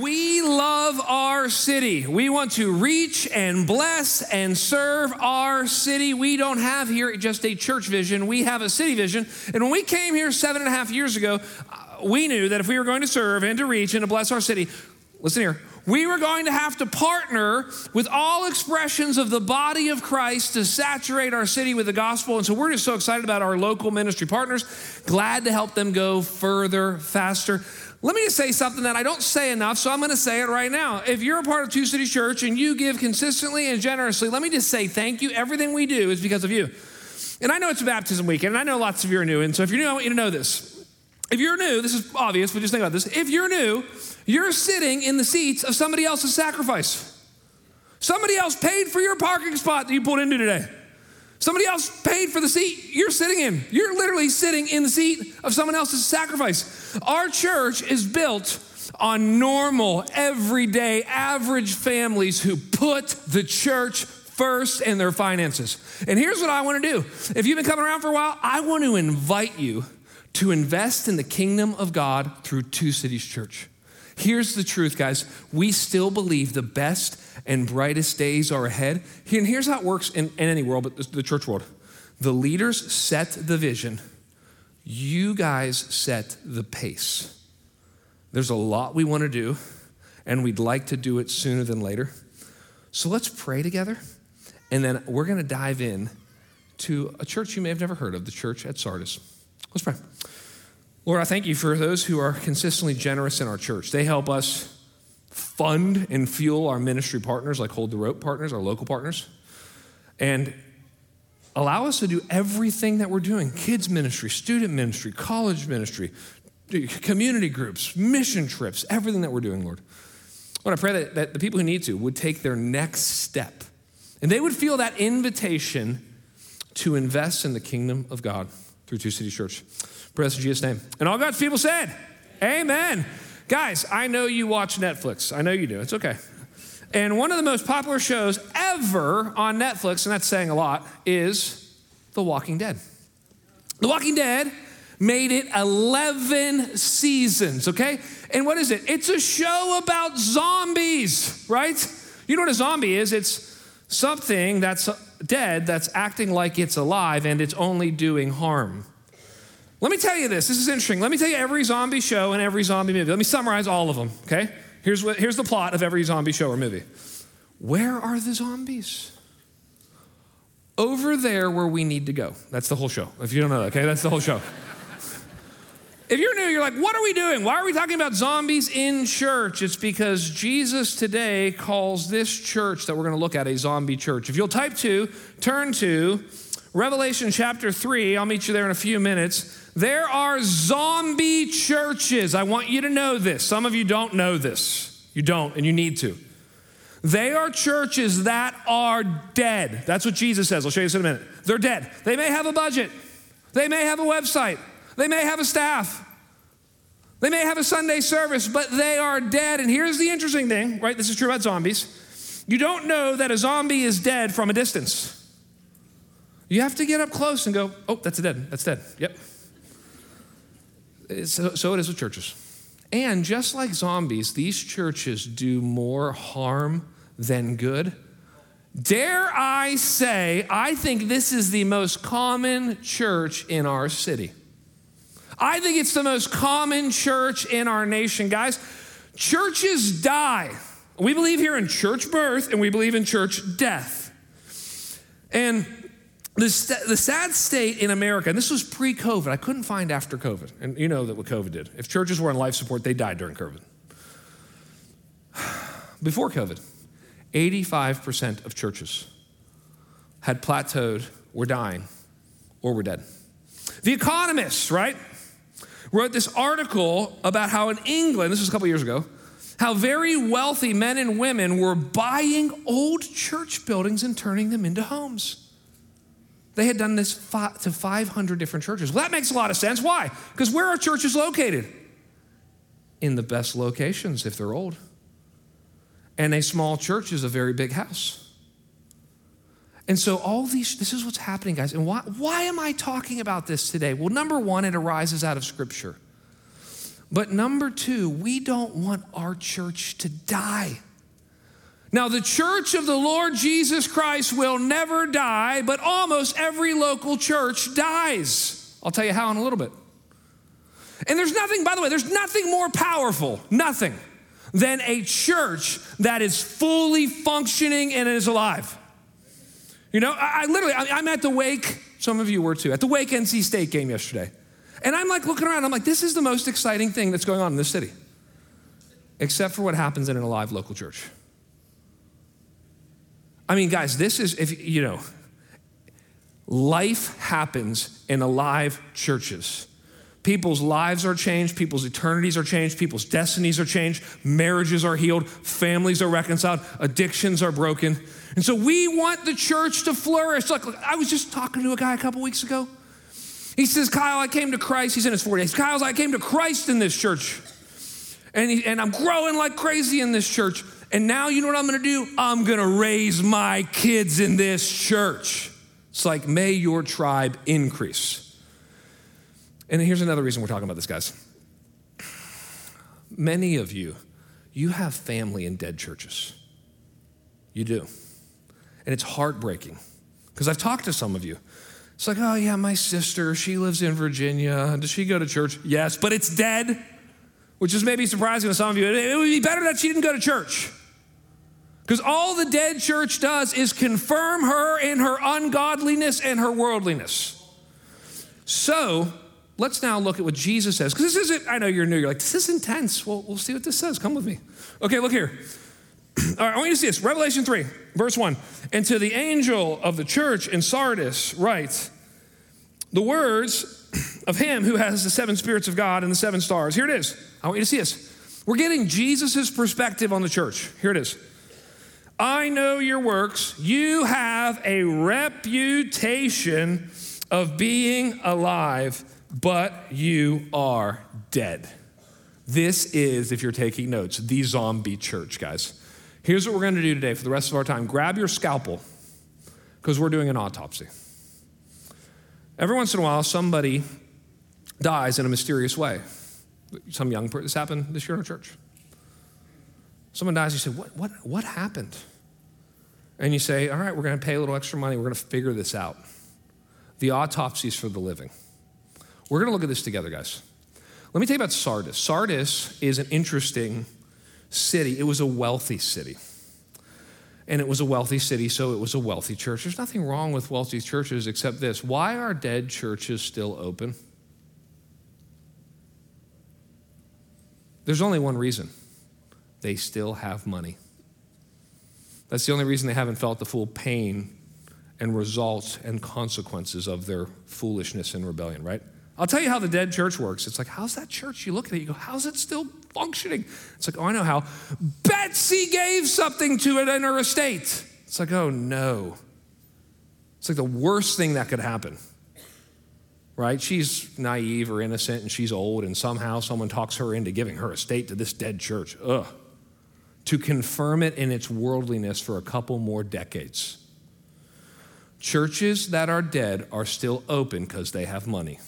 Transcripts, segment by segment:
We love our city. We want to reach and bless and serve our city. We don't have here just a church vision, we have a city vision. And when we came here seven and a half years ago, uh, we knew that if we were going to serve and to reach and to bless our city, listen here, we were going to have to partner with all expressions of the body of Christ to saturate our city with the gospel. And so we're just so excited about our local ministry partners, glad to help them go further, faster. Let me just say something that I don't say enough, so I'm going to say it right now. If you're a part of Two Cities Church and you give consistently and generously, let me just say thank you. Everything we do is because of you. And I know it's a baptism weekend, and I know lots of you are new, and so if you're new, I want you to know this. If you're new, this is obvious, but just think about this. If you're new, you're sitting in the seats of somebody else's sacrifice. Somebody else paid for your parking spot that you pulled into today. Somebody else paid for the seat you're sitting in. You're literally sitting in the seat of someone else's sacrifice. Our church is built on normal, everyday, average families who put the church first in their finances. And here's what I want to do. If you've been coming around for a while, I want to invite you to invest in the kingdom of God through Two Cities Church. Here's the truth, guys. We still believe the best and brightest days are ahead. And here's how it works in, in any world, but the church world. The leaders set the vision, you guys set the pace. There's a lot we want to do, and we'd like to do it sooner than later. So let's pray together, and then we're going to dive in to a church you may have never heard of, the church at Sardis. Let's pray. Lord, I thank you for those who are consistently generous in our church. They help us fund and fuel our ministry partners, like Hold the Rope partners, our local partners, and allow us to do everything that we're doing kids' ministry, student ministry, college ministry, community groups, mission trips, everything that we're doing, Lord. Lord, I pray that, that the people who need to would take their next step and they would feel that invitation to invest in the kingdom of God through Two Cities Church. Praise in Jesus' name. And all God's people said, Amen. Guys, I know you watch Netflix. I know you do. It's okay. And one of the most popular shows ever on Netflix, and that's saying a lot, is The Walking Dead. The Walking Dead made it 11 seasons, okay? And what is it? It's a show about zombies, right? You know what a zombie is? It's something that's dead that's acting like it's alive and it's only doing harm. Let me tell you this. This is interesting. Let me tell you every zombie show and every zombie movie. Let me summarize all of them, okay? Here's, what, here's the plot of every zombie show or movie. Where are the zombies? Over there where we need to go. That's the whole show. If you don't know, that, okay, that's the whole show. if you're new, you're like, what are we doing? Why are we talking about zombies in church? It's because Jesus today calls this church that we're going to look at a zombie church. If you'll type two, turn to Revelation chapter three, I'll meet you there in a few minutes. There are zombie churches. I want you to know this. Some of you don't know this. You don't, and you need to. They are churches that are dead. That's what Jesus says. I'll show you this in a minute. They're dead. They may have a budget, they may have a website, they may have a staff, they may have a Sunday service, but they are dead. And here's the interesting thing, right? This is true about zombies. You don't know that a zombie is dead from a distance. You have to get up close and go, oh, that's dead. That's dead. Yep. So, so it is with churches. And just like zombies, these churches do more harm than good. Dare I say, I think this is the most common church in our city. I think it's the most common church in our nation, guys. Churches die. We believe here in church birth and we believe in church death. And the, st- the sad state in America, and this was pre COVID, I couldn't find after COVID. And you know that what COVID did. If churches were on life support, they died during COVID. Before COVID, 85% of churches had plateaued, were dying, or were dead. The Economist, right, wrote this article about how in England, this was a couple years ago, how very wealthy men and women were buying old church buildings and turning them into homes. They had done this to 500 different churches. Well, that makes a lot of sense. Why? Because where are churches located? In the best locations if they're old. And a small church is a very big house. And so, all these, this is what's happening, guys. And why, why am I talking about this today? Well, number one, it arises out of Scripture. But number two, we don't want our church to die. Now, the church of the Lord Jesus Christ will never die, but almost every local church dies. I'll tell you how in a little bit. And there's nothing, by the way, there's nothing more powerful, nothing, than a church that is fully functioning and is alive. You know, I, I literally, I, I'm at the wake, some of you were too, at the Wake NC State game yesterday. And I'm like looking around, I'm like, this is the most exciting thing that's going on in this city, except for what happens in an alive local church. I mean, guys, this is, if you know, life happens in alive churches. People's lives are changed, people's eternities are changed, people's destinies are changed, marriages are healed, families are reconciled, addictions are broken. And so we want the church to flourish. Look, I was just talking to a guy a couple weeks ago. He says, Kyle, I came to Christ. He's in his 40s. Kyle's, I came to Christ in this church. And, he, and I'm growing like crazy in this church. And now you know what I'm gonna do? I'm gonna raise my kids in this church. It's like, may your tribe increase. And here's another reason we're talking about this, guys. Many of you, you have family in dead churches. You do. And it's heartbreaking because I've talked to some of you. It's like, oh, yeah, my sister, she lives in Virginia. Does she go to church? Yes, but it's dead, which is maybe surprising to some of you. It would be better that she didn't go to church. Because all the dead church does is confirm her in her ungodliness and her worldliness. So let's now look at what Jesus says. Because this isn't, I know you're new, you're like, this is intense. Well, we'll see what this says. Come with me. Okay, look here. All right, I want you to see this. Revelation 3, verse 1. And to the angel of the church in Sardis, write the words of him who has the seven spirits of God and the seven stars. Here it is. I want you to see this. We're getting Jesus' perspective on the church. Here it is. I know your works. You have a reputation of being alive, but you are dead. This is, if you're taking notes, the zombie church, guys. Here's what we're going to do today for the rest of our time grab your scalpel, because we're doing an autopsy. Every once in a while, somebody dies in a mysterious way. Some young person, this happened this year in our church. Someone dies, you say, What, what, what happened? And you say, All right, we're going to pay a little extra money. We're going to figure this out. The autopsies for the living. We're going to look at this together, guys. Let me tell you about Sardis. Sardis is an interesting city, it was a wealthy city. And it was a wealthy city, so it was a wealthy church. There's nothing wrong with wealthy churches except this. Why are dead churches still open? There's only one reason they still have money. That's the only reason they haven't felt the full pain and results and consequences of their foolishness and rebellion, right? I'll tell you how the dead church works. It's like, how's that church? You look at it, you go, how's it still functioning? It's like, oh, I know how. Betsy gave something to it in her estate. It's like, oh no. It's like the worst thing that could happen. Right? She's naive or innocent and she's old, and somehow someone talks her into giving her estate to this dead church. Ugh. To confirm it in its worldliness for a couple more decades. Churches that are dead are still open because they have money.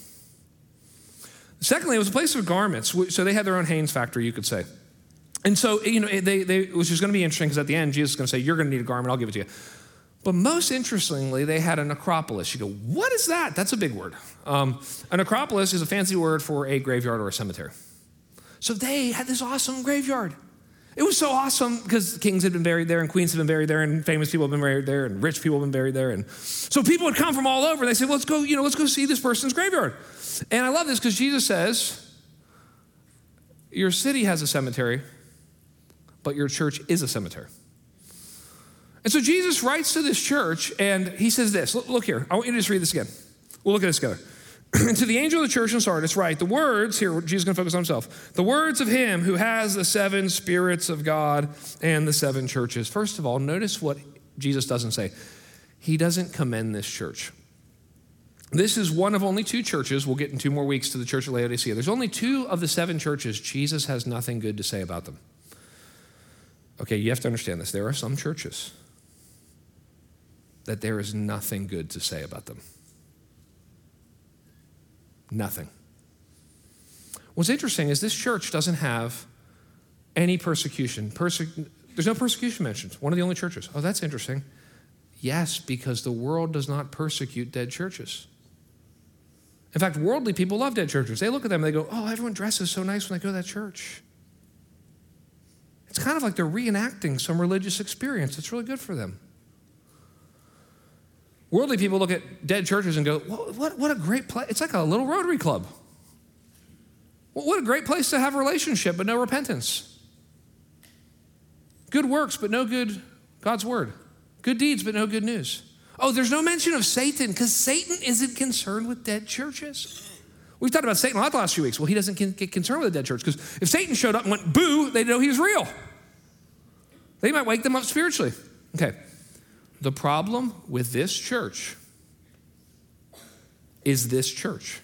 Secondly, it was a place of garments. So they had their own Hanes factory, you could say. And so, you know, they, they, which is going to be interesting because at the end, Jesus is going to say, You're going to need a garment, I'll give it to you. But most interestingly, they had a necropolis. You go, What is that? That's a big word. Um, a necropolis is a fancy word for a graveyard or a cemetery. So they had this awesome graveyard. It was so awesome because kings had been buried there and queens had been buried there and famous people had been buried there and rich people had been buried there. And so people would come from all over. And they said, let's go, you know, let's go see this person's graveyard. And I love this because Jesus says, Your city has a cemetery, but your church is a cemetery. And so Jesus writes to this church and he says this Look here, I want you to just read this again. We'll look at this together. and to the angel of the church in Sardis, write the words here, Jesus is going to focus on himself. The words of him who has the seven spirits of God and the seven churches. First of all, notice what Jesus doesn't say. He doesn't commend this church. This is one of only two churches. We'll get in two more weeks to the church of Laodicea. There's only two of the seven churches Jesus has nothing good to say about them. Okay, you have to understand this. There are some churches that there is nothing good to say about them. Nothing. What's interesting is this church doesn't have any persecution. Perse- there's no persecution mentioned. One of the only churches. Oh, that's interesting. Yes, because the world does not persecute dead churches. In fact, worldly people love dead churches. They look at them and they go, Oh, everyone dresses so nice when they go to that church. It's kind of like they're reenacting some religious experience. It's really good for them. Worldly people look at dead churches and go, What, what, what a great place. It's like a little Rotary Club. What a great place to have a relationship, but no repentance. Good works, but no good God's word. Good deeds, but no good news. Oh, there's no mention of Satan because Satan isn't concerned with dead churches. We've talked about Satan a lot the last few weeks. Well, he doesn't get concerned with a dead church because if Satan showed up and went boo, they'd know he was real. They might wake them up spiritually. Okay. The problem with this church is this church.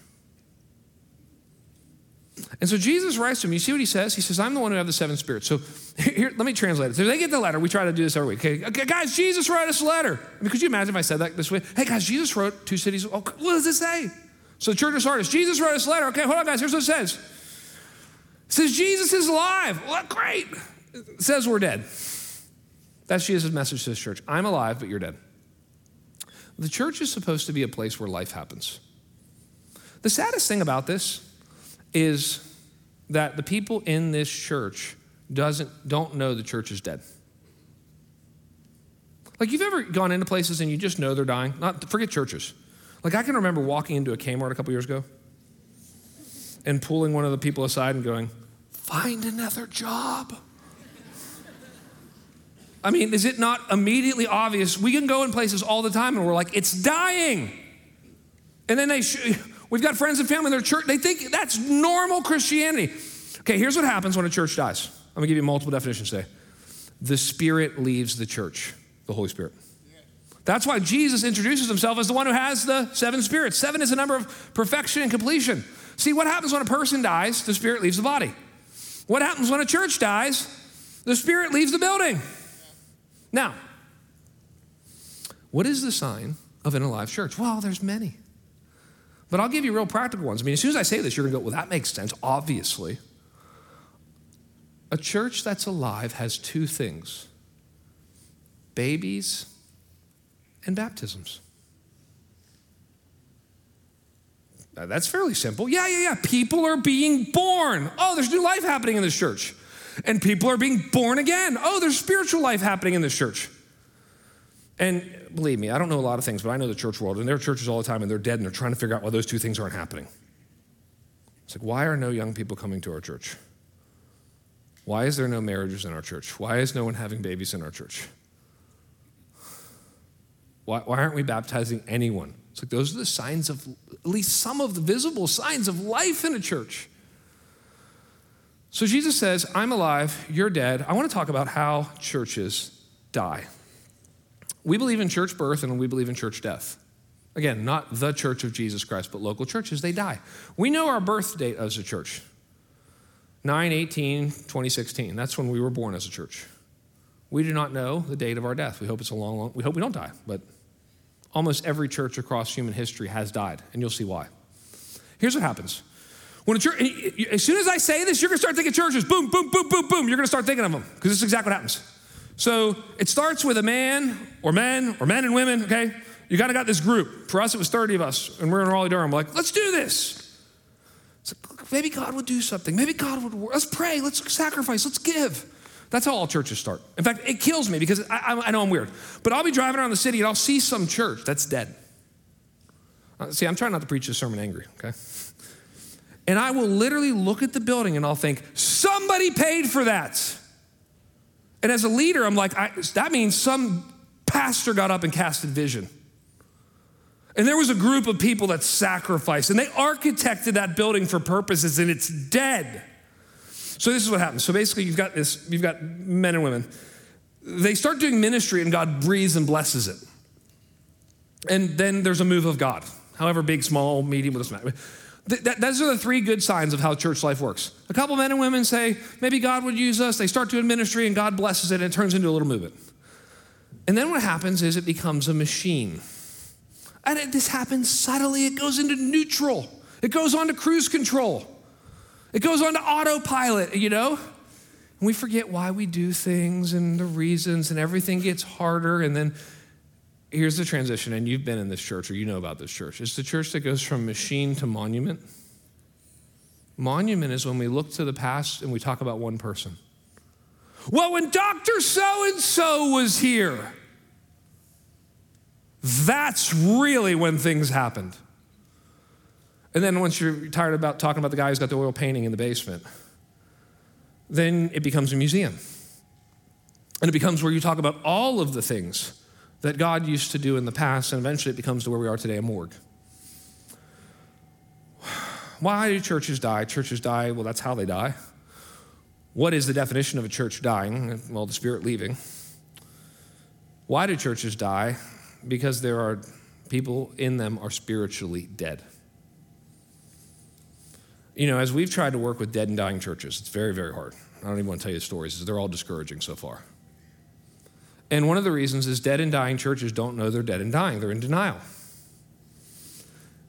And so Jesus writes to him. You see what he says? He says, I'm the one who have the seven spirits. So here, let me translate it. So they get the letter. We try to do this every week. Okay, okay guys, Jesus wrote us a letter. I mean, could you imagine if I said that this way? Hey, guys, Jesus wrote two cities. Oh, what does it say? So the church of Sardis, Jesus wrote us a letter. Okay, hold on, guys. Here's what it says. It says Jesus is alive. Well, great. It says we're dead. That's Jesus' message to this church. I'm alive, but you're dead. The church is supposed to be a place where life happens. The saddest thing about this is that the people in this church doesn't, don't know the church is dead. Like you've ever gone into places and you just know they're dying? Not forget churches. Like I can remember walking into a Kmart a couple years ago and pulling one of the people aside and going, "Find another job." I mean, is it not immediately obvious? We can go in places all the time and we're like, "It's dying," and then they. Sh- We've got friends and family in their church. They think that's normal Christianity. Okay, here's what happens when a church dies. I'm gonna give you multiple definitions today. The Spirit leaves the church, the Holy Spirit. That's why Jesus introduces himself as the one who has the seven spirits. Seven is a number of perfection and completion. See, what happens when a person dies? The Spirit leaves the body. What happens when a church dies? The Spirit leaves the building. Now, what is the sign of an alive church? Well, there's many. But I'll give you real practical ones. I mean, as soon as I say this, you're going to go, well, that makes sense, obviously. A church that's alive has two things babies and baptisms. Now, that's fairly simple. Yeah, yeah, yeah. People are being born. Oh, there's new life happening in this church. And people are being born again. Oh, there's spiritual life happening in this church. And believe me, I don't know a lot of things, but I know the church world, and there are churches all the time, and they're dead, and they're trying to figure out why those two things aren't happening. It's like, why are no young people coming to our church? Why is there no marriages in our church? Why is no one having babies in our church? Why, why aren't we baptizing anyone? It's like those are the signs of, at least some of the visible signs of life in a church. So Jesus says, I'm alive, you're dead. I want to talk about how churches die. We believe in church birth and we believe in church death. Again, not the church of Jesus Christ, but local churches, they die. We know our birth date as a church 9 18, 2016. That's when we were born as a church. We do not know the date of our death. We hope it's a long, long, we hope we don't die, but almost every church across human history has died, and you'll see why. Here's what happens. When a church, as soon as I say this, you're gonna start thinking churches, boom, boom, boom, boom, boom, you're gonna start thinking of them, because this is exactly what happens. So it starts with a man or men or men and women, okay? You kind of got this group. For us, it was 30 of us, and we're in Raleigh Durham. We're like, let's do this. Like, maybe God would do something. Maybe God would work. Let's pray. Let's sacrifice. Let's give. That's how all churches start. In fact, it kills me because I, I know I'm weird, but I'll be driving around the city and I'll see some church that's dead. Uh, see, I'm trying not to preach this sermon angry, okay? And I will literally look at the building and I'll think, somebody paid for that. And as a leader, I'm like, that means some pastor got up and casted vision. And there was a group of people that sacrificed, and they architected that building for purposes, and it's dead. So this is what happens. So basically, you've got this, you've got men and women. They start doing ministry, and God breathes and blesses it. And then there's a move of God, however big, small, medium, doesn't matter. Th- th- those are the three good signs of how church life works. A couple men and women say, maybe God would use us. They start doing ministry and God blesses it and it turns into a little movement. And then what happens is it becomes a machine. And it, this happens subtly. It goes into neutral, it goes on to cruise control. It goes on to autopilot, you know? And we forget why we do things and the reasons, and everything gets harder. And then here's the transition, and you've been in this church or you know about this church. It's the church that goes from machine to monument. Monument is when we look to the past and we talk about one person. Well, when Dr. So and so was here, that's really when things happened. And then once you're tired about talking about the guy who's got the oil painting in the basement, then it becomes a museum. And it becomes where you talk about all of the things that God used to do in the past, and eventually it becomes to where we are today a morgue. Why do churches die? Churches die, well, that's how they die. What is the definition of a church dying? Well, the spirit leaving. Why do churches die? Because there are people in them are spiritually dead. You know, as we've tried to work with dead and dying churches, it's very, very hard. I don't even want to tell you the stories, they're all discouraging so far. And one of the reasons is dead and dying churches don't know they're dead and dying, they're in denial.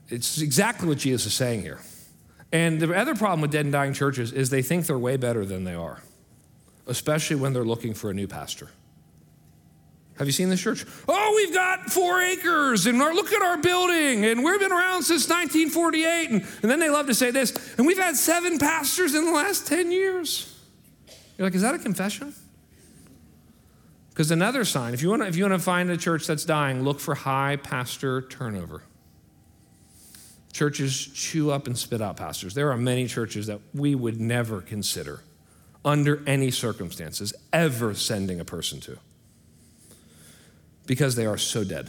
It's exactly what Jesus is saying here. And the other problem with dead and dying churches is they think they're way better than they are, especially when they're looking for a new pastor. Have you seen this church? Oh, we've got four acres, and look at our building, and we've been around since 1948. And, and then they love to say this, and we've had seven pastors in the last 10 years. You're like, is that a confession? Because another sign, if you, want to, find a church that's dying, look for high pastor turnover. Churches chew up and spit out pastors. There are many churches that we would never consider, under any circumstances, ever sending a person to because they are so dead.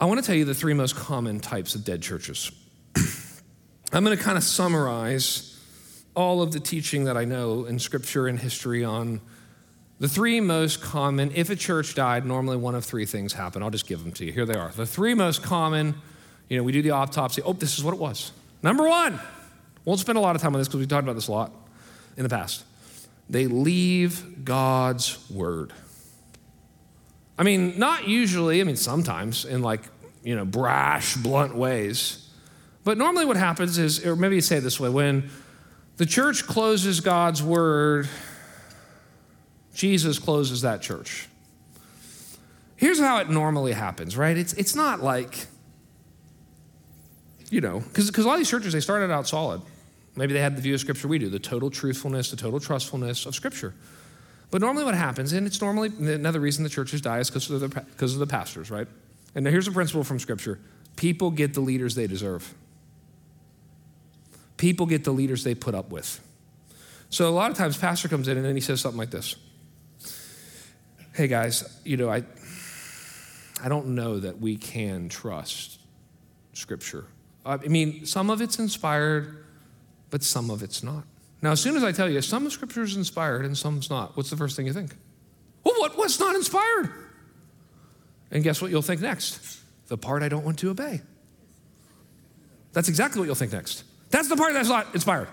I want to tell you the three most common types of dead churches. I'm going to kind of summarize all of the teaching that I know in scripture and history on the three most common, if a church died, normally one of three things happen. I'll just give them to you. Here they are. The three most common, you know, we do the autopsy. Oh, this is what it was. Number one, won't spend a lot of time on this because we talked about this a lot in the past. They leave God's word. I mean, not usually, I mean, sometimes in like, you know, brash, blunt ways. But normally what happens is, or maybe you say this way, when the church closes God's word, Jesus closes that church. Here's how it normally happens, right? It's, it's not like, you know, because a lot of these churches, they started out solid. Maybe they had the view of Scripture we do, the total truthfulness, the total trustfulness of Scripture. But normally what happens, and it's normally another reason the churches die is because of, the, because of the pastors, right? And here's a principle from Scripture people get the leaders they deserve people get the leaders they put up with. So a lot of times, pastor comes in and then he says something like this Hey guys, you know, I, I don't know that we can trust Scripture. I mean, some of it's inspired, but some of it's not. Now, as soon as I tell you some of Scripture is inspired and some's not, what's the first thing you think? Well, what, what's not inspired? And guess what you'll think next? The part I don't want to obey. That's exactly what you'll think next. That's the part that's not inspired.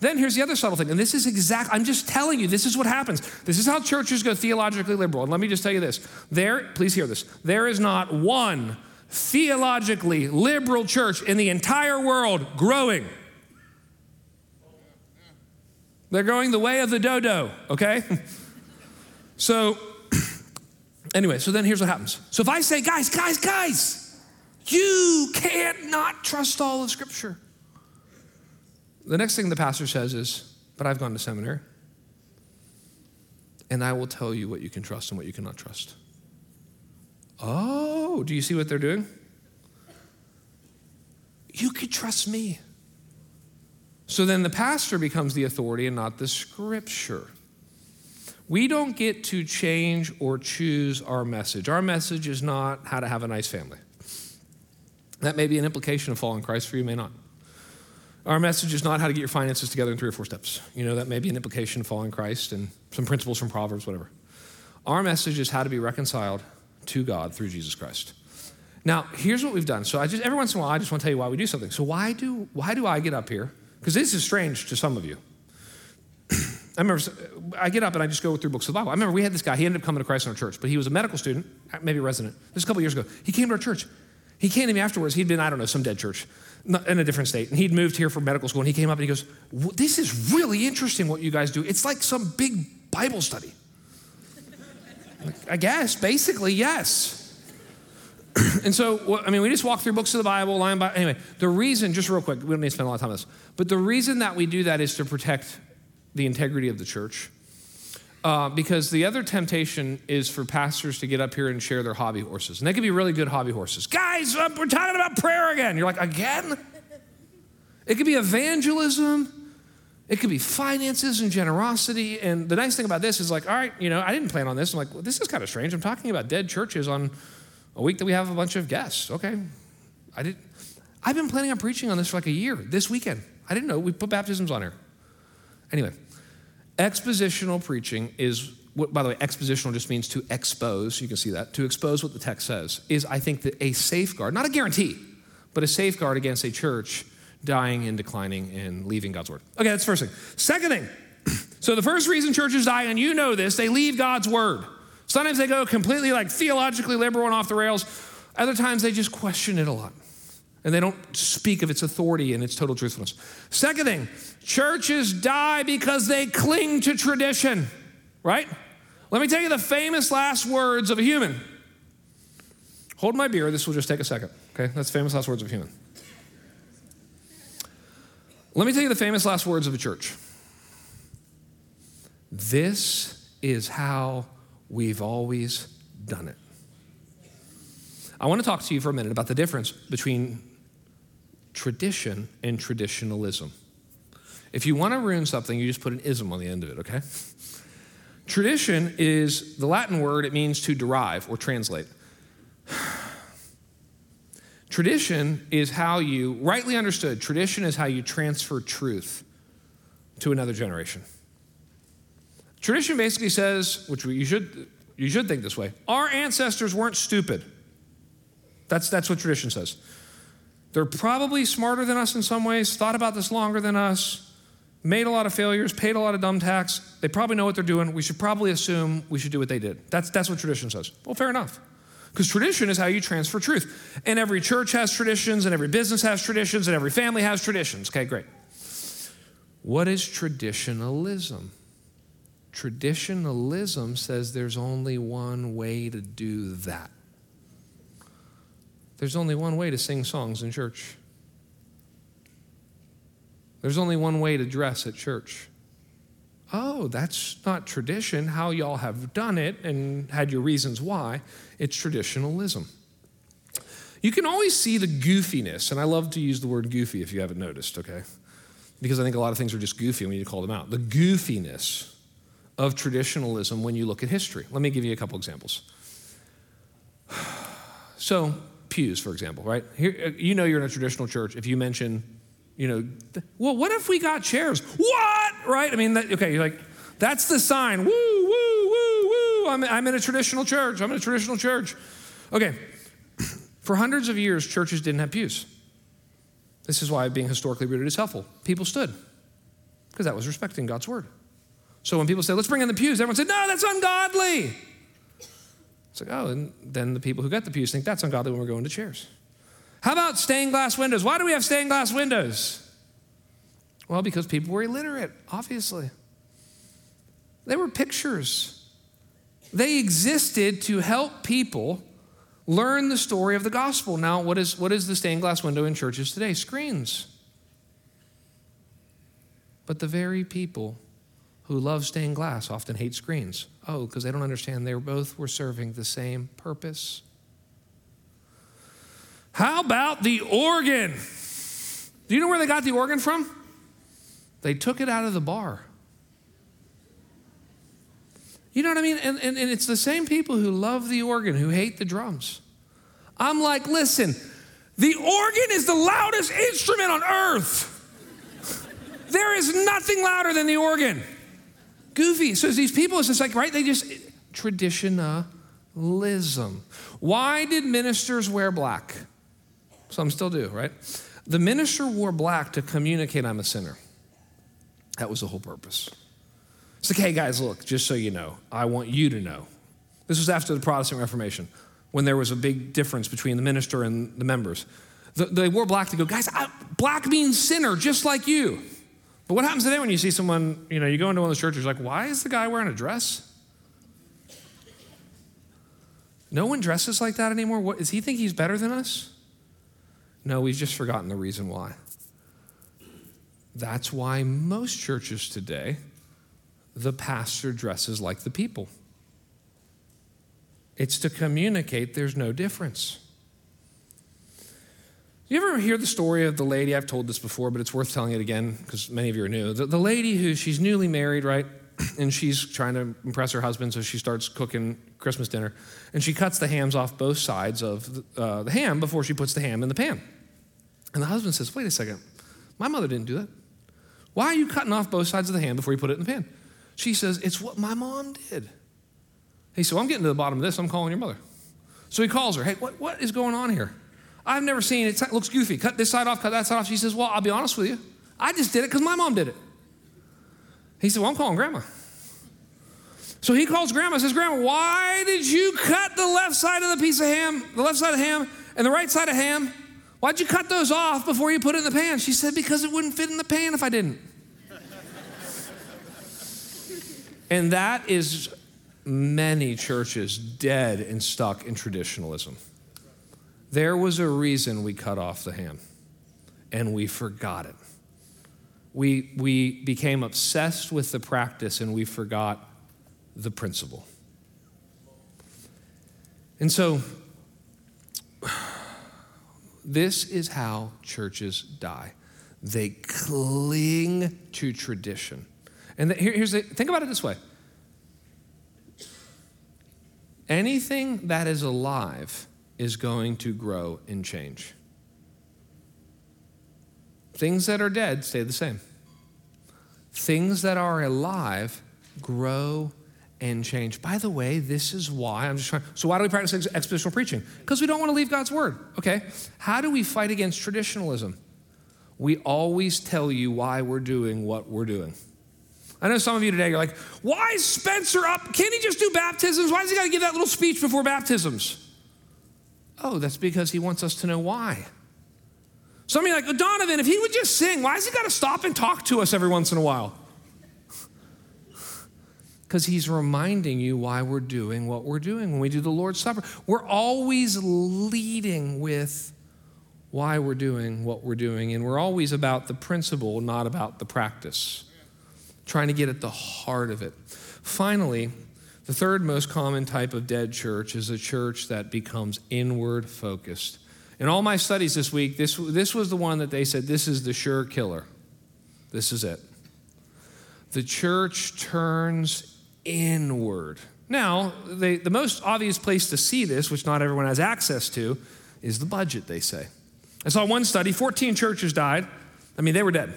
Then here's the other subtle thing, and this is exact, I'm just telling you, this is what happens. This is how churches go theologically liberal. And let me just tell you this. There, please hear this. There is not one theologically liberal church in the entire world growing. They're going the way of the dodo, okay? so, anyway, so then here's what happens. So if I say, guys, guys, guys, you can't not trust all of Scripture. The next thing the pastor says is, But I've gone to seminary, and I will tell you what you can trust and what you cannot trust. Oh, do you see what they're doing? You could trust me. So then the pastor becomes the authority and not the scripture. We don't get to change or choose our message. Our message is not how to have a nice family. That may be an implication of following Christ for you, may not. Our message is not how to get your finances together in three or four steps. You know, that may be an implication of following Christ and some principles from Proverbs, whatever. Our message is how to be reconciled to God through Jesus Christ. Now, here's what we've done. So I just every once in a while I just want to tell you why we do something. So why do why do I get up here? Because this is strange to some of you. I remember I get up and I just go through books of the Bible. I remember we had this guy, he ended up coming to Christ in our church, but he was a medical student, maybe a resident. This was a couple years ago. He came to our church He came to me afterwards. He'd been, I don't know, some dead church in a different state. And he'd moved here for medical school. And he came up and he goes, This is really interesting what you guys do. It's like some big Bible study. I guess, basically, yes. and so, I mean, we just walk through books of the Bible, line by anyway. The reason, just real quick, we don't need to spend a lot of time on this, but the reason that we do that is to protect the integrity of the church. Uh, because the other temptation is for pastors to get up here and share their hobby horses. And they can be really good hobby horses. Guys, uh, we're talking about prayer again. You're like, again? It could be evangelism. It could be finances and generosity. And the nice thing about this is like, all right, you know, I didn't plan on this. I'm like, well, this is kind of strange. I'm talking about dead churches on a week that we have a bunch of guests. Okay. I did I've been planning on preaching on this for like a year, this weekend. I didn't know we put baptisms on here. Anyway, Expositional preaching is, what, by the way, expositional just means to expose, you can see that, to expose what the text says, is, I think, that a safeguard, not a guarantee, but a safeguard against a church dying and declining and leaving God's word. Okay, that's the first thing. Second thing, so the first reason churches die, and you know this, they leave God's word. Sometimes they go completely like theologically liberal and off the rails. Other times they just question it a lot and they don't speak of its authority and its total truthfulness. Second thing, churches die because they cling to tradition, right? Let me tell you the famous last words of a human. Hold my beer, this will just take a second, okay? That's famous last words of a human. Let me tell you the famous last words of a church. This is how we've always done it. I want to talk to you for a minute about the difference between tradition and traditionalism. If you want to ruin something, you just put an ism on the end of it, okay? Tradition is the Latin word, it means to derive or translate. Tradition is how you, rightly understood, tradition is how you transfer truth to another generation. Tradition basically says, which you should, you should think this way, our ancestors weren't stupid. That's, that's what tradition says. They're probably smarter than us in some ways, thought about this longer than us, made a lot of failures, paid a lot of dumb tax. They probably know what they're doing. We should probably assume we should do what they did. That's, that's what tradition says. Well, fair enough. Because tradition is how you transfer truth. And every church has traditions, and every business has traditions, and every family has traditions. Okay, great. What is traditionalism? Traditionalism says there's only one way to do that. There's only one way to sing songs in church. There's only one way to dress at church. Oh, that's not tradition, how y'all have done it and had your reasons why. It's traditionalism. You can always see the goofiness, and I love to use the word goofy if you haven't noticed, okay? Because I think a lot of things are just goofy and we need to call them out. The goofiness of traditionalism when you look at history. Let me give you a couple examples. So, pews, for example, right? Here, uh, you know you're in a traditional church if you mention, you know, well, what if we got chairs? What? Right? I mean, that, okay, you're like, that's the sign. Woo, woo, woo, woo. I'm, I'm in a traditional church. I'm in a traditional church. Okay, for hundreds of years, churches didn't have pews. This is why being historically rooted is helpful. People stood because that was respecting God's word. So when people say, let's bring in the pews, everyone said, no, that's ungodly. It's like, oh, and then the people who got the pews think that's ungodly when we're going to chairs. How about stained glass windows? Why do we have stained glass windows? Well, because people were illiterate, obviously. They were pictures. They existed to help people learn the story of the gospel. Now, what is, what is the stained glass window in churches today? Screens. But the very people who love stained glass often hate screens. Oh, because they don't understand they both were serving the same purpose. How about the organ? Do you know where they got the organ from? They took it out of the bar. You know what I mean? And, and, and it's the same people who love the organ who hate the drums. I'm like, listen, the organ is the loudest instrument on earth. There is nothing louder than the organ goofy. So these people, it's just like, right? They just, traditionalism. Why did ministers wear black? Some still do, right? The minister wore black to communicate I'm a sinner. That was the whole purpose. It's like, hey guys, look, just so you know, I want you to know. This was after the Protestant Reformation. when there was a big difference between the minister and the members. They wore black to go, guys, I, black means sinner, just like you. But what happens today when you see someone, you know, you go into one of the churches, like, why is the guy wearing a dress? No one dresses like that anymore. What, does he think he's better than us? No, we've just forgotten the reason why. That's why most churches today, the pastor dresses like the people. It's to communicate there's no difference. You ever hear the story of the lady? I've told this before, but it's worth telling it again because many of you are new. The, the lady who she's newly married, right? And she's trying to impress her husband, so she starts cooking Christmas dinner. And she cuts the hams off both sides of the, uh, the ham before she puts the ham in the pan. And the husband says, Wait a second, my mother didn't do that. Why are you cutting off both sides of the ham before you put it in the pan? She says, It's what my mom did. He said, well, I'm getting to the bottom of this. I'm calling your mother. So he calls her. Hey, what, what is going on here? I've never seen it. It looks goofy. Cut this side off, cut that side off. She says, Well, I'll be honest with you. I just did it because my mom did it. He said, Well, I'm calling grandma. So he calls grandma says, Grandma, why did you cut the left side of the piece of ham, the left side of ham, and the right side of ham? Why'd you cut those off before you put it in the pan? She said, Because it wouldn't fit in the pan if I didn't. and that is many churches dead and stuck in traditionalism. There was a reason we cut off the ham, and we forgot it. We, we became obsessed with the practice and we forgot the principle. And so, this is how churches die they cling to tradition. And the, here, here's the, think about it this way anything that is alive is going to grow and change. Things that are dead stay the same. Things that are alive grow and change. By the way, this is why I'm just trying. So, why do we practice expositional preaching? Because we don't want to leave God's word. Okay. How do we fight against traditionalism? We always tell you why we're doing what we're doing. I know some of you today, you're like, why is Spencer up? Can't he just do baptisms? Why does he got to give that little speech before baptisms? Oh, that's because he wants us to know why. Some of you like, Donovan, if he would just sing, why has he got to stop and talk to us every once in a while? Because he's reminding you why we're doing what we're doing when we do the Lord's Supper. We're always leading with why we're doing what we're doing, and we're always about the principle, not about the practice trying to get at the heart of it. Finally, the third most common type of dead church is a church that becomes inward focused. In all my studies this week, this, this was the one that they said this is the sure killer. This is it. The church turns inward. Now, they, the most obvious place to see this, which not everyone has access to, is the budget, they say. I saw one study 14 churches died. I mean, they were dead.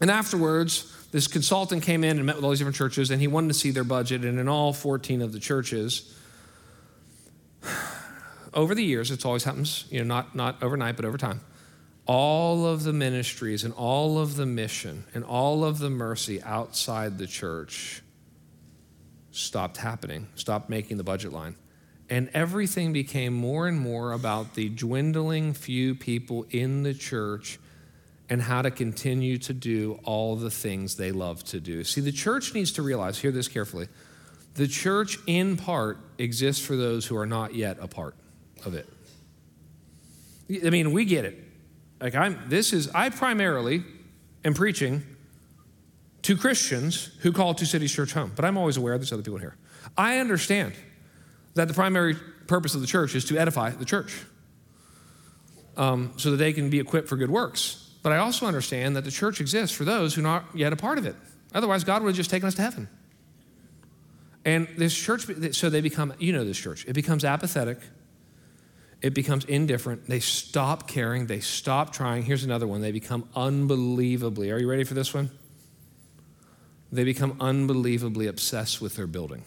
And afterwards, this consultant came in and met with all these different churches, and he wanted to see their budget. And in all 14 of the churches, over the years, it always happens, you know, not, not overnight, but over time, all of the ministries and all of the mission and all of the mercy outside the church stopped happening, stopped making the budget line. And everything became more and more about the dwindling few people in the church and how to continue to do all the things they love to do. See, the church needs to realize, hear this carefully, the church in part exists for those who are not yet a part of it. I mean, we get it. Like I'm this is I primarily am preaching to Christians who call Two Cities Church home, but I'm always aware there's other people here. I understand that the primary purpose of the church is to edify the church um, so that they can be equipped for good works. But I also understand that the church exists for those who are not yet a part of it. Otherwise, God would have just taken us to heaven. And this church, so they become, you know, this church, it becomes apathetic, it becomes indifferent. They stop caring, they stop trying. Here's another one they become unbelievably, are you ready for this one? They become unbelievably obsessed with their building.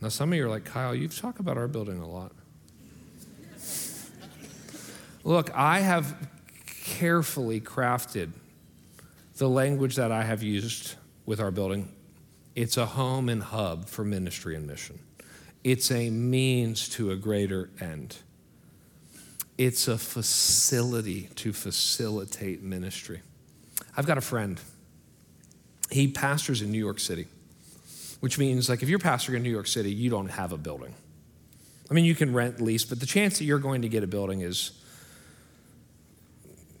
Now, some of you are like, Kyle, you've talked about our building a lot. Look, I have carefully crafted the language that I have used with our building. It's a home and hub for ministry and mission. it's a means to a greater end. It's a facility to facilitate ministry. I've got a friend. He pastors in New York City, which means, like, if you're pastoring in New York City, you don't have a building. I mean, you can rent, lease, but the chance that you're going to get a building is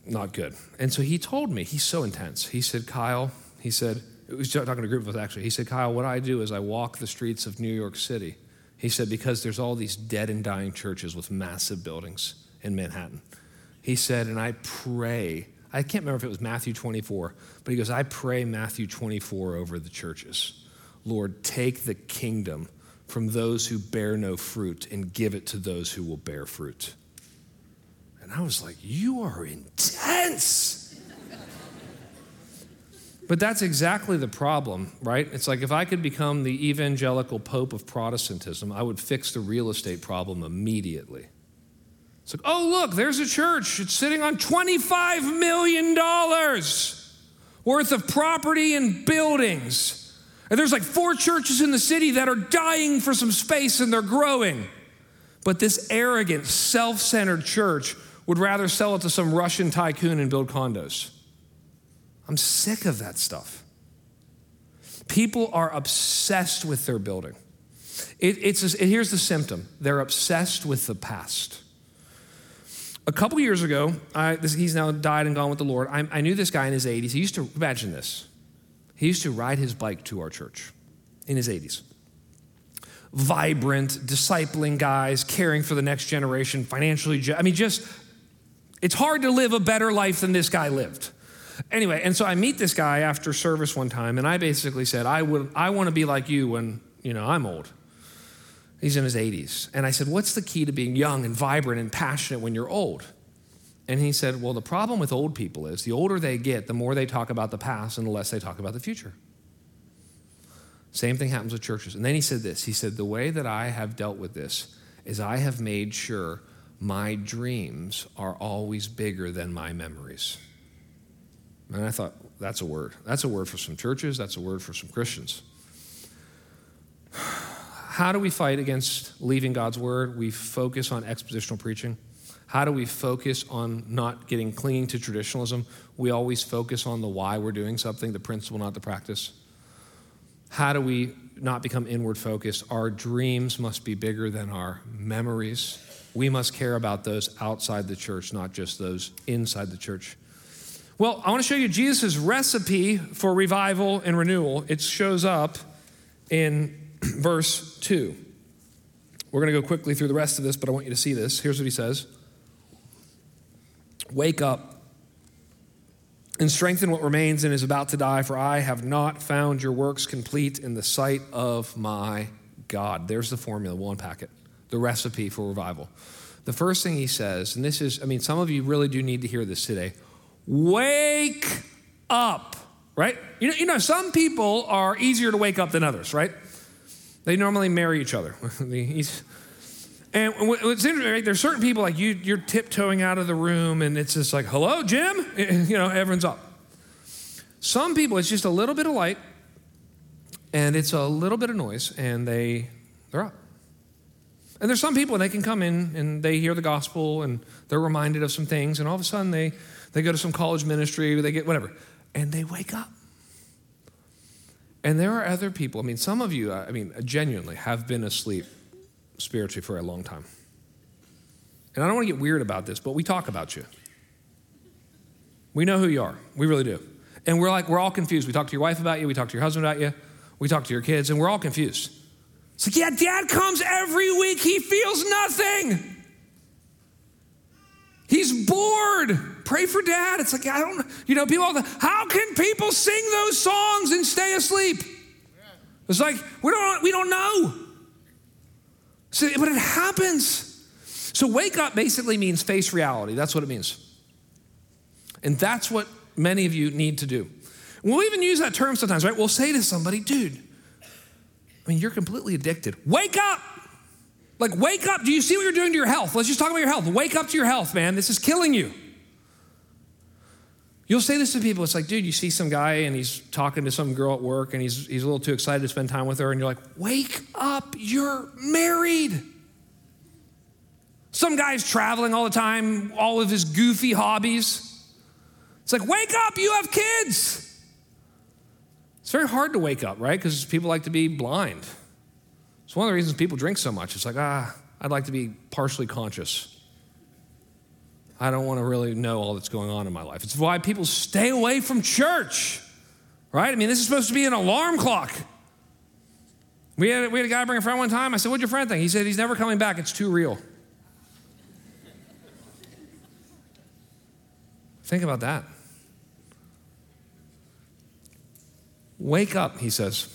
not good. And so he told me, he's so intense. He said, Kyle, he said, it was talking to a group of us actually. He said, Kyle, what I do is I walk the streets of New York City. He said, because there's all these dead and dying churches with massive buildings in Manhattan. He said, and I pray, I can't remember if it was Matthew 24, but he goes, I pray Matthew 24 over the churches. Lord, take the kingdom from those who bear no fruit and give it to those who will bear fruit. And I was like, You are intense. But that's exactly the problem, right? It's like if I could become the evangelical pope of Protestantism, I would fix the real estate problem immediately. It's like, oh, look, there's a church. It's sitting on $25 million worth of property and buildings. And there's like four churches in the city that are dying for some space and they're growing. But this arrogant, self centered church would rather sell it to some Russian tycoon and build condos. I'm sick of that stuff. People are obsessed with their building. It, it's a, here's the symptom they're obsessed with the past. A couple years ago, I, this, he's now died and gone with the Lord. I, I knew this guy in his 80s. He used to, imagine this, he used to ride his bike to our church in his 80s. Vibrant, discipling guys, caring for the next generation, financially, I mean, just, it's hard to live a better life than this guy lived. Anyway, and so I meet this guy after service one time, and I basically said, I, would, I want to be like you when, you know, I'm old. He's in his 80s. And I said, What's the key to being young and vibrant and passionate when you're old? And he said, Well, the problem with old people is the older they get, the more they talk about the past and the less they talk about the future. Same thing happens with churches. And then he said this He said, The way that I have dealt with this is I have made sure my dreams are always bigger than my memories. And I thought, that's a word. That's a word for some churches, that's a word for some Christians. How do we fight against leaving God's word? We focus on expositional preaching. How do we focus on not getting clinging to traditionalism? We always focus on the why we're doing something, the principle, not the practice. How do we not become inward focused? Our dreams must be bigger than our memories. We must care about those outside the church, not just those inside the church. Well, I want to show you Jesus' recipe for revival and renewal. It shows up in verse 2. We're going to go quickly through the rest of this, but I want you to see this. Here's what he says Wake up and strengthen what remains and is about to die, for I have not found your works complete in the sight of my God. There's the formula. We'll unpack it. The recipe for revival. The first thing he says, and this is, I mean, some of you really do need to hear this today wake up, right? You know, you know, some people are easier to wake up than others, right? They normally marry each other. and what's interesting, right? There's certain people like you, you're tiptoeing out of the room, and it's just like, "Hello, Jim," you know, everyone's up. Some people, it's just a little bit of light, and it's a little bit of noise, and they they're up. And there's some people, and they can come in and they hear the gospel, and they're reminded of some things, and all of a sudden they they go to some college ministry, they get whatever, and they wake up. And there are other people, I mean, some of you, I mean, genuinely have been asleep spiritually for a long time. And I don't want to get weird about this, but we talk about you. We know who you are. We really do. And we're like, we're all confused. We talk to your wife about you, we talk to your husband about you, we talk to your kids, and we're all confused. It's like, yeah, dad comes every week, he feels nothing. He's bored. Pray for dad. It's like, I don't, you know, people, how can people sing those songs and stay asleep? It's like, we don't, we don't know. So, but it happens. So, wake up basically means face reality. That's what it means. And that's what many of you need to do. We'll even use that term sometimes, right? We'll say to somebody, dude, I mean, you're completely addicted. Wake up. Like, wake up. Do you see what you're doing to your health? Let's just talk about your health. Wake up to your health, man. This is killing you. You'll say this to people. It's like, dude, you see some guy and he's talking to some girl at work and he's, he's a little too excited to spend time with her. And you're like, wake up, you're married. Some guy's traveling all the time, all of his goofy hobbies. It's like, wake up, you have kids. It's very hard to wake up, right? Because people like to be blind. It's one of the reasons people drink so much. It's like, ah, I'd like to be partially conscious. I don't want to really know all that's going on in my life. It's why people stay away from church, right? I mean, this is supposed to be an alarm clock. We had, we had a guy bring a friend one time. I said, What'd your friend think? He said, He's never coming back. It's too real. think about that. Wake up, he says.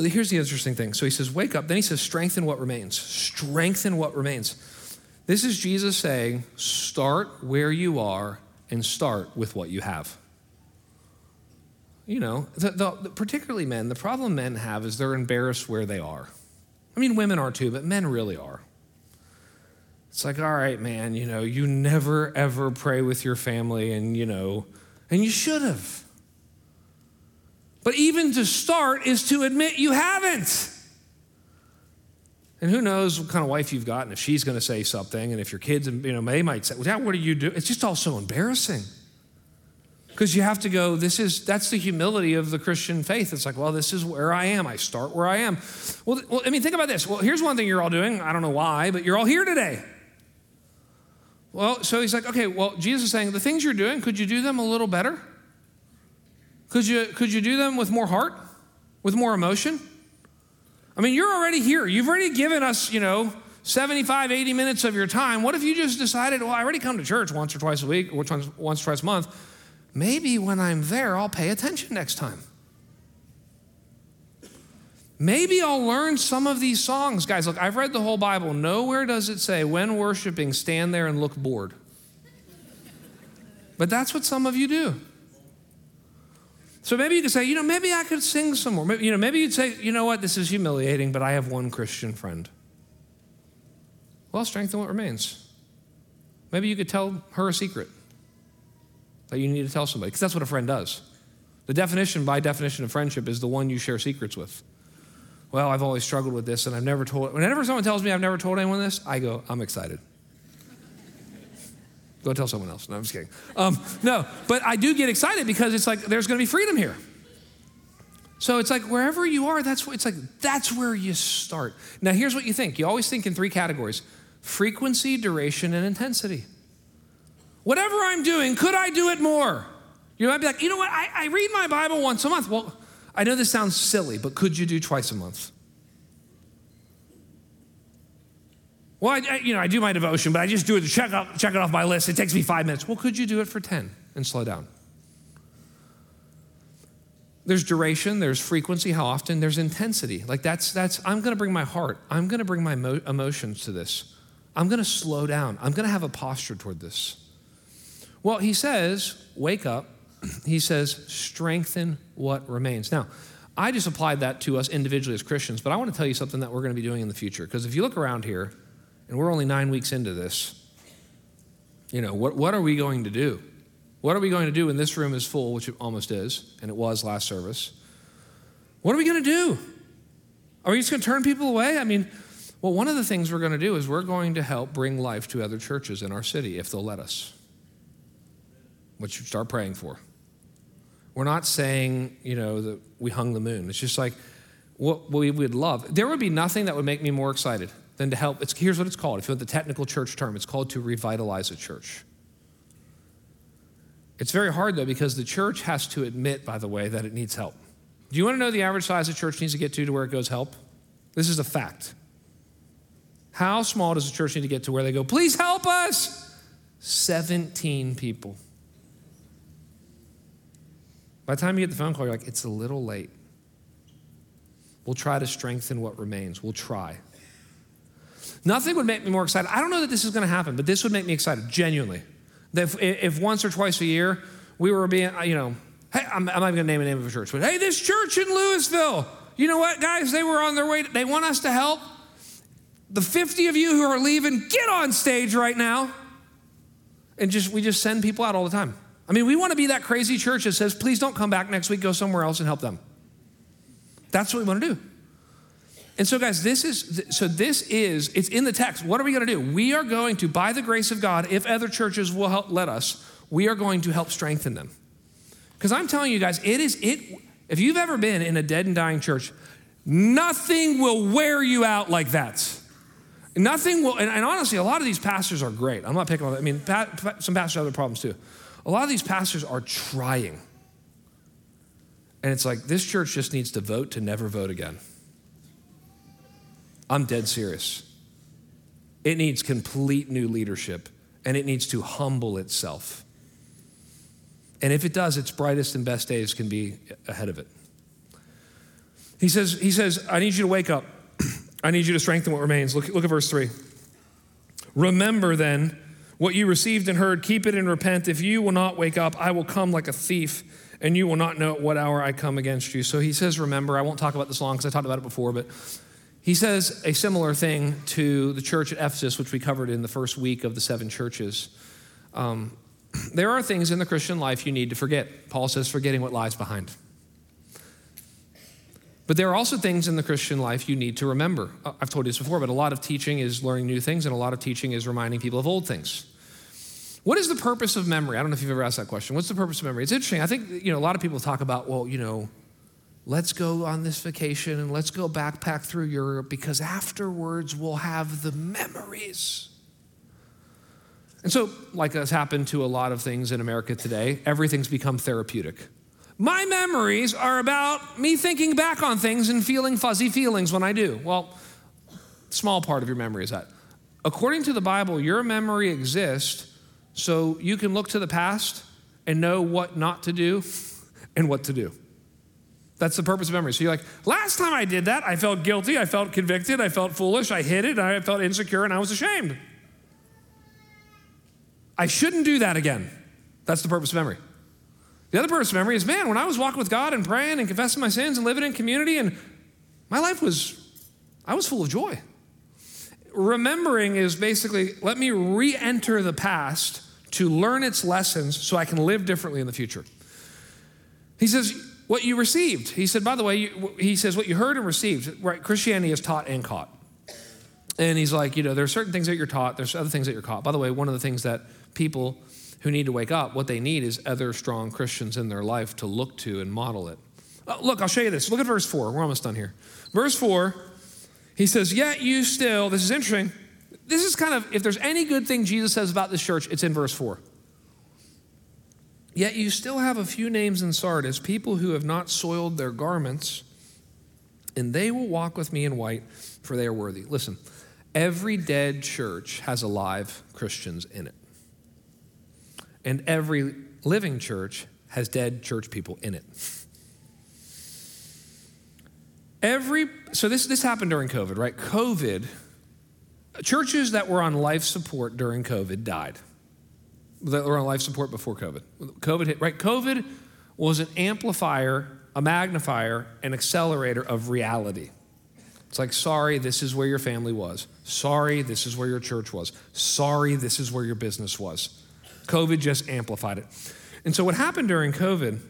Here's the interesting thing. So he says, Wake up. Then he says, Strengthen what remains. Strengthen what remains. This is Jesus saying, Start where you are and start with what you have. You know, the, the, particularly men, the problem men have is they're embarrassed where they are. I mean, women are too, but men really are. It's like, all right, man, you know, you never ever pray with your family, and, you know, and you should have. But even to start is to admit you haven't. And who knows what kind of wife you've got, and if she's going to say something, and if your kids, you know, they might say, well, what do you do? It's just all so embarrassing. Because you have to go, this is, that's the humility of the Christian faith. It's like, well, this is where I am. I start where I am. Well, well, I mean, think about this. Well, here's one thing you're all doing. I don't know why, but you're all here today. Well, so he's like, okay, well, Jesus is saying, the things you're doing, could you do them a little better? Could you, could you do them with more heart, with more emotion? I mean, you're already here. You've already given us, you know, 75, 80 minutes of your time. What if you just decided, well, I already come to church once or twice a week, or once, once twice a month. Maybe when I'm there, I'll pay attention next time. Maybe I'll learn some of these songs. Guys, look, I've read the whole Bible. Nowhere does it say, when worshiping, stand there and look bored. But that's what some of you do. So maybe you could say, you know, maybe I could sing some more. Maybe, you know, maybe you'd say, you know what, this is humiliating, but I have one Christian friend. Well, strengthen what remains. Maybe you could tell her a secret that you need to tell somebody, because that's what a friend does. The definition, by definition, of friendship is the one you share secrets with. Well, I've always struggled with this, and I've never told. Whenever someone tells me I've never told anyone this, I go, I'm excited. Go tell someone else. No, I'm just kidding. Um, no, but I do get excited because it's like there's going to be freedom here. So it's like wherever you are, that's it's like that's where you start. Now here's what you think. You always think in three categories: frequency, duration, and intensity. Whatever I'm doing, could I do it more? You might be like, you know what? I, I read my Bible once a month. Well, I know this sounds silly, but could you do twice a month? Well, I, you know, I do my devotion, but I just do it to check, check it off my list. It takes me five minutes. Well, could you do it for 10 and slow down? There's duration, there's frequency, how often, there's intensity. Like that's, that's I'm gonna bring my heart, I'm gonna bring my mo- emotions to this. I'm gonna slow down, I'm gonna have a posture toward this. Well, he says, wake up. He says, strengthen what remains. Now, I just applied that to us individually as Christians, but I want to tell you something that we're going to be doing in the future. Because if you look around here, and we're only nine weeks into this. You know, what, what are we going to do? What are we going to do when this room is full, which it almost is, and it was last service? What are we going to do? Are we just going to turn people away? I mean, well, one of the things we're going to do is we're going to help bring life to other churches in our city if they'll let us, which you start praying for. We're not saying, you know, that we hung the moon. It's just like what we would love. There would be nothing that would make me more excited than to help. It's, here's what it's called. If you want the technical church term, it's called to revitalize a church. It's very hard, though, because the church has to admit, by the way, that it needs help. Do you want to know the average size a church needs to get to to where it goes help? This is a fact. How small does a church need to get to where they go, please help us? 17 people. By the time you get the phone call, you're like, it's a little late. We'll try to strengthen what remains. We'll try. Nothing would make me more excited. I don't know that this is going to happen, but this would make me excited, genuinely. If, if once or twice a year we were being, you know, hey, I'm, I'm not even going to name a name of a church, but hey, this church in Louisville, you know what, guys? They were on their way, to, they want us to help. The 50 of you who are leaving, get on stage right now. And just we just send people out all the time. I mean, we want to be that crazy church that says, please don't come back next week, go somewhere else and help them. That's what we want to do. And so, guys, this is so this is it's in the text. What are we going to do? We are going to, by the grace of God, if other churches will help let us, we are going to help strengthen them. Because I'm telling you guys, it is it. If you've ever been in a dead and dying church, nothing will wear you out like that. Nothing will, and, and honestly, a lot of these pastors are great. I'm not picking on. I mean, pa, some pastors have other problems too. A lot of these pastors are trying, and it's like this church just needs to vote to never vote again. I'm dead serious. It needs complete new leadership and it needs to humble itself. And if it does, its brightest and best days can be ahead of it. He says, he says I need you to wake up. I need you to strengthen what remains. Look, look at verse 3. Remember then what you received and heard, keep it and repent. If you will not wake up, I will come like a thief, and you will not know at what hour I come against you. So he says, Remember. I won't talk about this long because I talked about it before, but he says a similar thing to the church at Ephesus, which we covered in the first week of the seven churches. Um, there are things in the Christian life you need to forget. Paul says, forgetting what lies behind. But there are also things in the Christian life you need to remember. Uh, I've told you this before, but a lot of teaching is learning new things, and a lot of teaching is reminding people of old things. What is the purpose of memory? I don't know if you've ever asked that question. What's the purpose of memory? It's interesting. I think you know a lot of people talk about, well, you know, let's go on this vacation and let's go backpack through Europe because afterwards we'll have the memories. And so, like has happened to a lot of things in America today, everything's become therapeutic. My memories are about me thinking back on things and feeling fuzzy feelings when I do. Well, small part of your memory is that. According to the Bible, your memory exists so you can look to the past and know what not to do and what to do. That's the purpose of memory. So you're like, last time I did that, I felt guilty, I felt convicted, I felt foolish, I hid it, I felt insecure, and I was ashamed. I shouldn't do that again. That's the purpose of memory. The other purpose of memory is man, when I was walking with God and praying and confessing my sins and living in community, and my life was, I was full of joy. Remembering is basically let me re enter the past to learn its lessons so I can live differently in the future. He says, what you received. He said, by the way, you, he says, what you heard and received, right? Christianity is taught and caught. And he's like, you know, there are certain things that you're taught, there's other things that you're caught. By the way, one of the things that people who need to wake up, what they need is other strong Christians in their life to look to and model it. Uh, look, I'll show you this. Look at verse 4. We're almost done here. Verse 4, he says, Yet you still, this is interesting. This is kind of, if there's any good thing Jesus says about this church, it's in verse 4. Yet you still have a few names in Sardis, people who have not soiled their garments, and they will walk with me in white, for they are worthy. Listen, every dead church has alive Christians in it. And every living church has dead church people in it. Every so this this happened during COVID, right? COVID churches that were on life support during COVID died that were on life support before COVID. COVID hit, right? COVID was an amplifier, a magnifier, an accelerator of reality. It's like, sorry, this is where your family was. Sorry, this is where your church was. Sorry, this is where your business was. COVID just amplified it. And so, what happened during COVID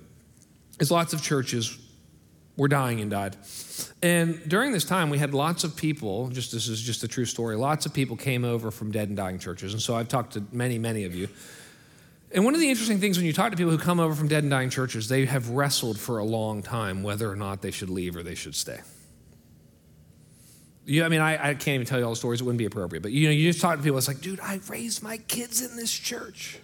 is lots of churches were dying and died. And during this time, we had lots of people, just this is just a true story, lots of people came over from dead and dying churches. And so I've talked to many, many of you. And one of the interesting things when you talk to people who come over from dead and dying churches, they have wrestled for a long time whether or not they should leave or they should stay. You, I mean, I, I can't even tell you all the stories, it wouldn't be appropriate. But you know, you just talk to people, it's like, dude, I raised my kids in this church.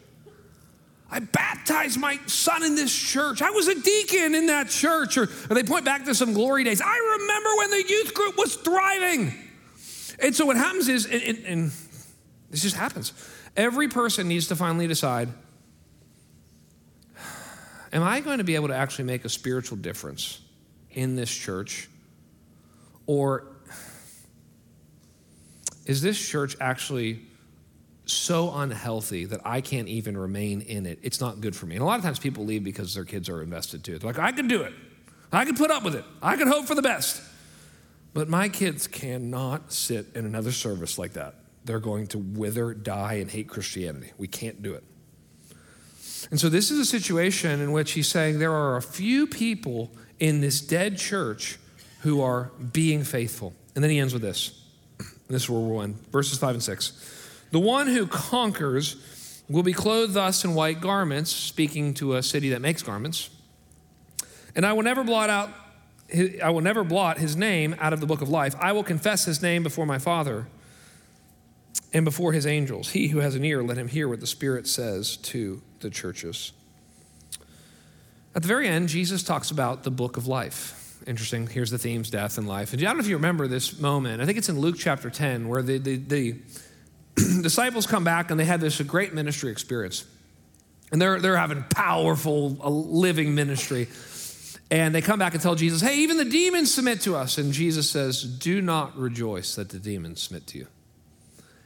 I baptized my son in this church. I was a deacon in that church. Or, or, they point back to some glory days. I remember when the youth group was thriving. And so what happens is, and, and, and this just happens, every person needs to finally decide Am I going to be able to actually make a spiritual difference in this church? Or is this church actually so unhealthy that I can't even remain in it? It's not good for me. And a lot of times people leave because their kids are invested too. They're like, I can do it. I can put up with it. I can hope for the best. But my kids cannot sit in another service like that. They're going to wither, die, and hate Christianity. We can't do it. And so this is a situation in which he's saying there are a few people in this dead church who are being faithful. And then he ends with this. This is where we're in verses 5 and 6. The one who conquers will be clothed thus in white garments, speaking to a city that makes garments. And I will never blot out I will never blot his name out of the book of life. I will confess his name before my Father and before his angels. He who has an ear, let him hear what the Spirit says to the churches. At the very end, Jesus talks about the book of life. Interesting. Here's the themes death and life. And I don't know if you remember this moment. I think it's in Luke chapter 10, where the, the, the disciples come back and they had this great ministry experience. And they're, they're having powerful, uh, living ministry. And they come back and tell Jesus, hey, even the demons submit to us. And Jesus says, do not rejoice that the demons submit to you.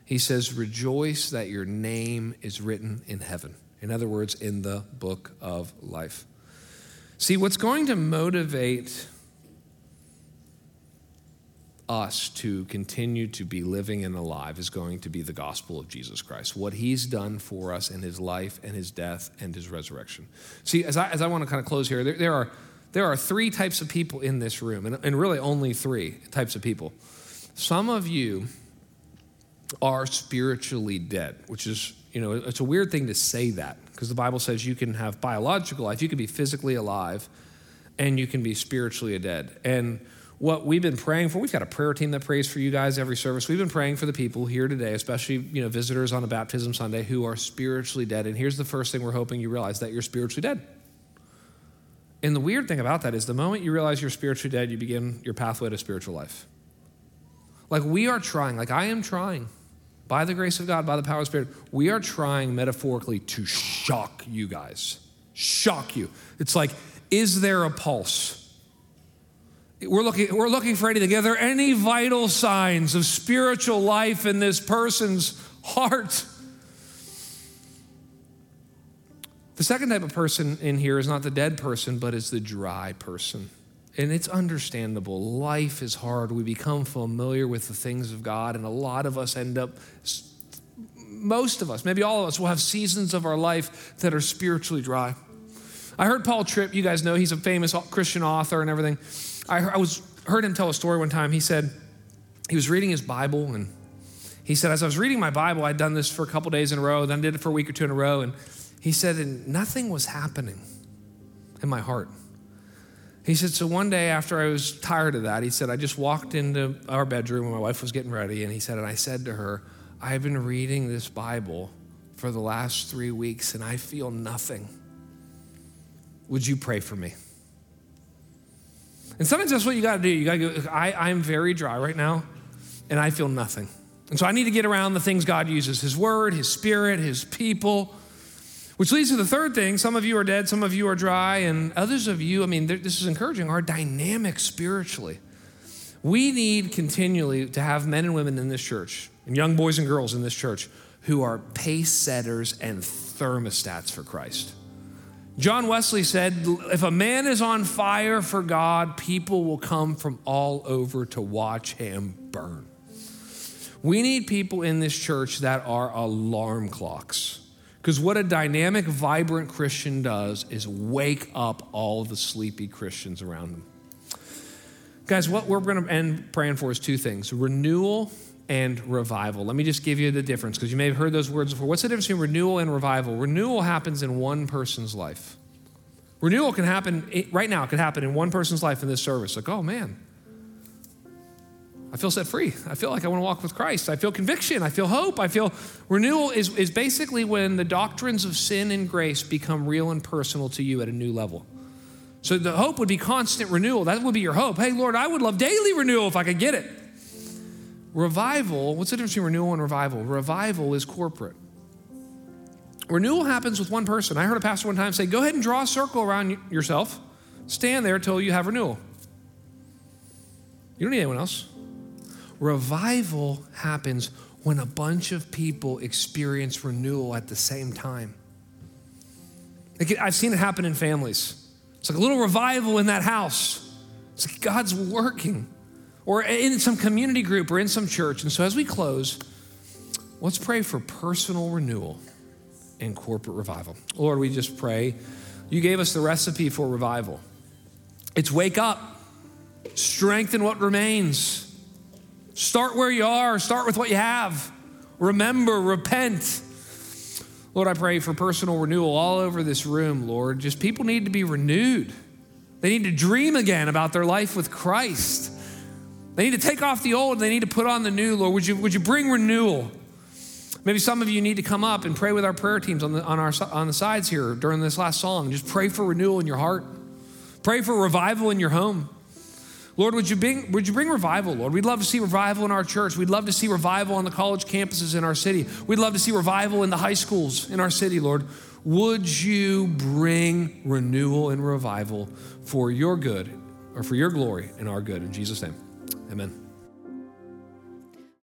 He says, rejoice that your name is written in heaven. In other words, in the book of life. See, what's going to motivate us to continue to be living and alive is going to be the gospel of Jesus Christ, what he's done for us in his life and his death and his resurrection. See, as I, as I want to kind of close here, there, there are, there are three types of people in this room, and, and really only three types of people. Some of you are spiritually dead, which is, you know, it's a weird thing to say that because the Bible says you can have biological life, you can be physically alive, and you can be spiritually dead. And what we've been praying for, we've got a prayer team that prays for you guys every service. We've been praying for the people here today, especially, you know, visitors on a baptism Sunday who are spiritually dead. And here's the first thing we're hoping you realize that you're spiritually dead. And the weird thing about that is the moment you realize you're spiritually dead, you begin your pathway to spiritual life. Like we are trying, like I am trying, by the grace of God, by the power of the Spirit, we are trying metaphorically to shock you guys. Shock you. It's like, is there a pulse? We're looking, we're looking for anything. Are there any vital signs of spiritual life in this person's heart? The second type of person in here is not the dead person, but is the dry person. And it's understandable. Life is hard. We become familiar with the things of God, and a lot of us end up, most of us, maybe all of us, will have seasons of our life that are spiritually dry. I heard Paul Tripp, you guys know he's a famous Christian author and everything. I, I was heard him tell a story one time. He said he was reading his Bible, and he said, as I was reading my Bible, I'd done this for a couple days in a row, then did it for a week or two in a row, and he said, and nothing was happening in my heart. He said, so one day after I was tired of that, he said, I just walked into our bedroom when my wife was getting ready, and he said, and I said to her, I've been reading this Bible for the last three weeks, and I feel nothing. Would you pray for me? And sometimes that's what you got to do. You got to go, I, I'm very dry right now, and I feel nothing. And so I need to get around the things God uses His Word, His Spirit, His people. Which leads to the third thing. Some of you are dead, some of you are dry, and others of you, I mean, this is encouraging, are dynamic spiritually. We need continually to have men and women in this church, and young boys and girls in this church, who are pace setters and thermostats for Christ. John Wesley said, If a man is on fire for God, people will come from all over to watch him burn. We need people in this church that are alarm clocks. Because what a dynamic, vibrant Christian does is wake up all the sleepy Christians around them. Guys, what we're going to end praying for is two things renewal and revival. Let me just give you the difference because you may have heard those words before. What's the difference between renewal and revival? Renewal happens in one person's life. Renewal can happen right now, it could happen in one person's life in this service. Like, oh man, I feel set free. I feel like I want to walk with Christ. I feel conviction. I feel hope. I feel renewal is, is basically when the doctrines of sin and grace become real and personal to you at a new level. So the hope would be constant renewal. That would be your hope. Hey, Lord, I would love daily renewal if I could get it. Revival, what's the difference between renewal and revival? Revival is corporate. Renewal happens with one person. I heard a pastor one time say, Go ahead and draw a circle around yourself, stand there till you have renewal. You don't need anyone else. Revival happens when a bunch of people experience renewal at the same time. I've seen it happen in families. It's like a little revival in that house. It's like God's working or in some community group or in some church. And so as we close, let's pray for personal renewal and corporate revival. Lord, we just pray. You gave us the recipe for revival. It's wake up, strengthen what remains. Start where you are, start with what you have. Remember, repent. Lord, I pray for personal renewal all over this room, Lord. Just people need to be renewed. They need to dream again about their life with Christ. They need to take off the old, they need to put on the new, Lord. Would you, would you bring renewal? Maybe some of you need to come up and pray with our prayer teams on the, on, our, on the sides here during this last song. Just pray for renewal in your heart. Pray for revival in your home. Lord, would you, bring, would you bring revival, Lord? We'd love to see revival in our church. We'd love to see revival on the college campuses in our city. We'd love to see revival in the high schools in our city, Lord. Would you bring renewal and revival for your good or for your glory and our good? In Jesus' name, amen.